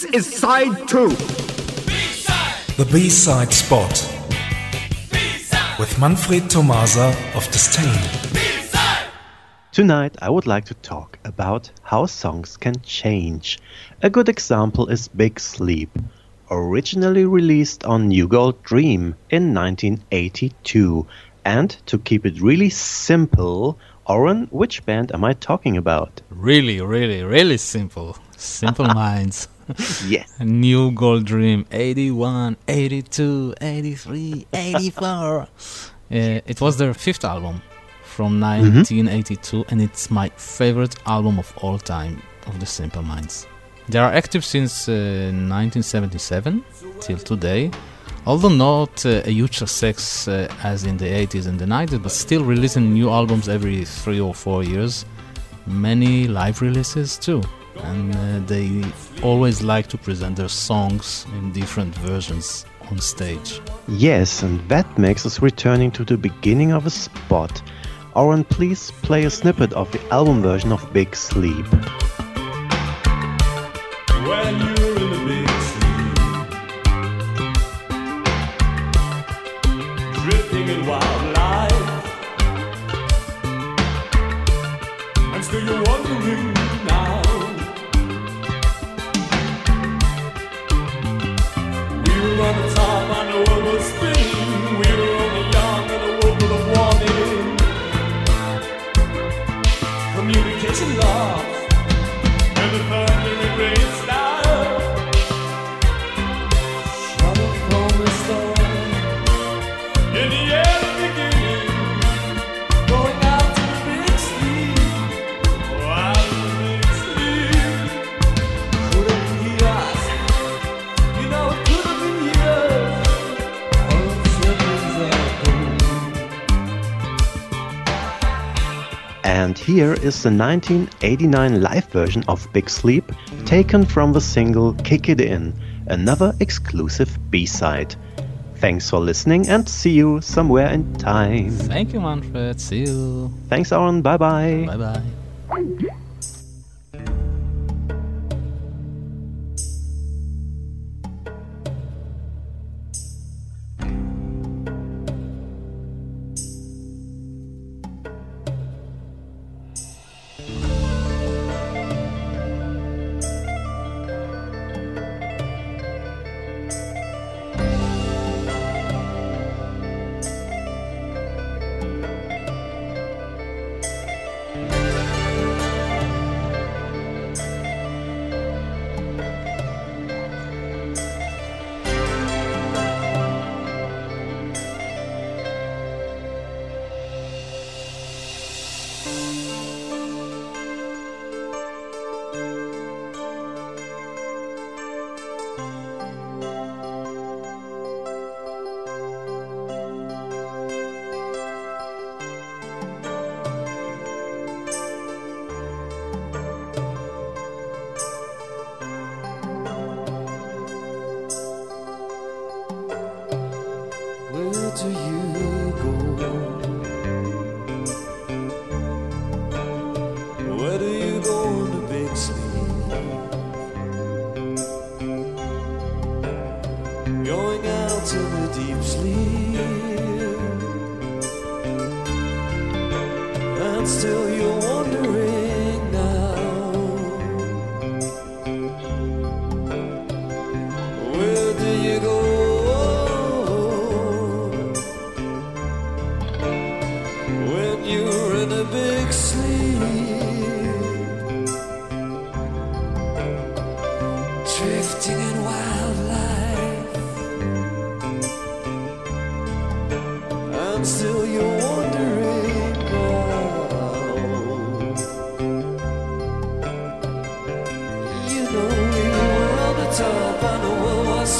This is side two. The B-side spot with Manfred Tomasa of Disdain. Tonight, I would like to talk about how songs can change. A good example is Big Sleep, originally released on New Gold Dream in 1982. And to keep it really simple, Oren, which band am I talking about? Really, really, really simple. Simple Minds. yes. New Gold Dream 81, 82, 83, 84. uh, it was their fifth album from 1982, mm-hmm. and it's my favorite album of all time of the Simple Minds. They are active since uh, 1977 till today, although not uh, a huge success uh, as in the 80s and the 90s, but still releasing new albums every three or four years. Many live releases too and uh, they always like to present their songs in different versions on stage. Yes, and that makes us returning to the beginning of a spot. Oren, please play a snippet of the album version of Big Sleep. drifting in wild and still you're wondering Communication lost, and the thunder in here is the 1989 live version of Big Sleep, taken from the single Kick It In, another exclusive B side. Thanks for listening and see you somewhere in time. Thank you, Manfred. See you. Thanks, Aaron. Bye bye. Bye bye. Still you're wondering now. Where do you go? when you're in a big sleep,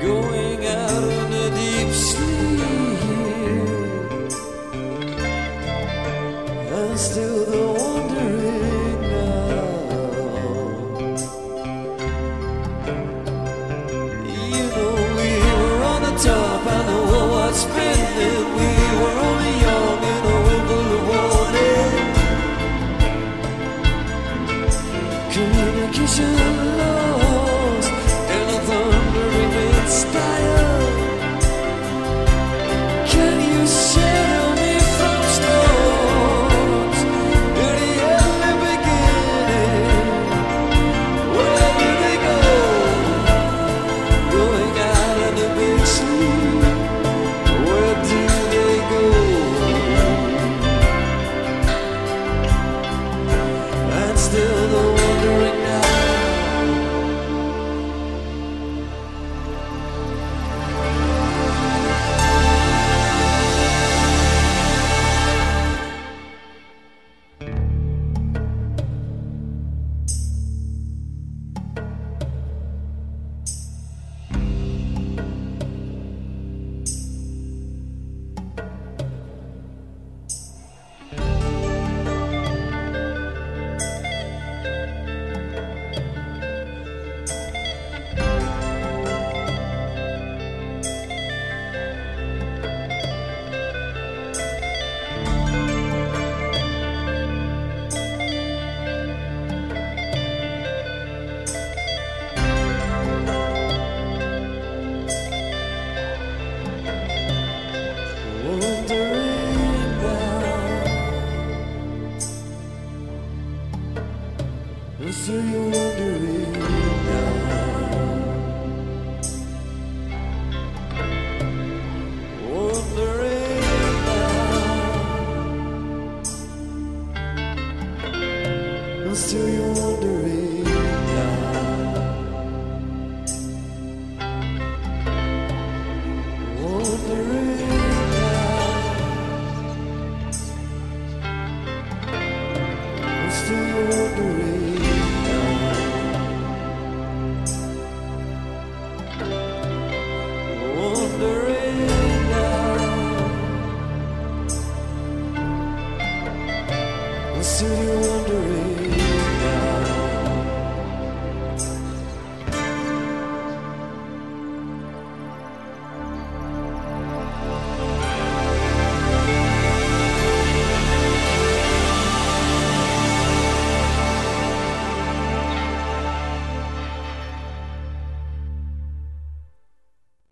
going out on a deep sleep, and still the And so you're wondering city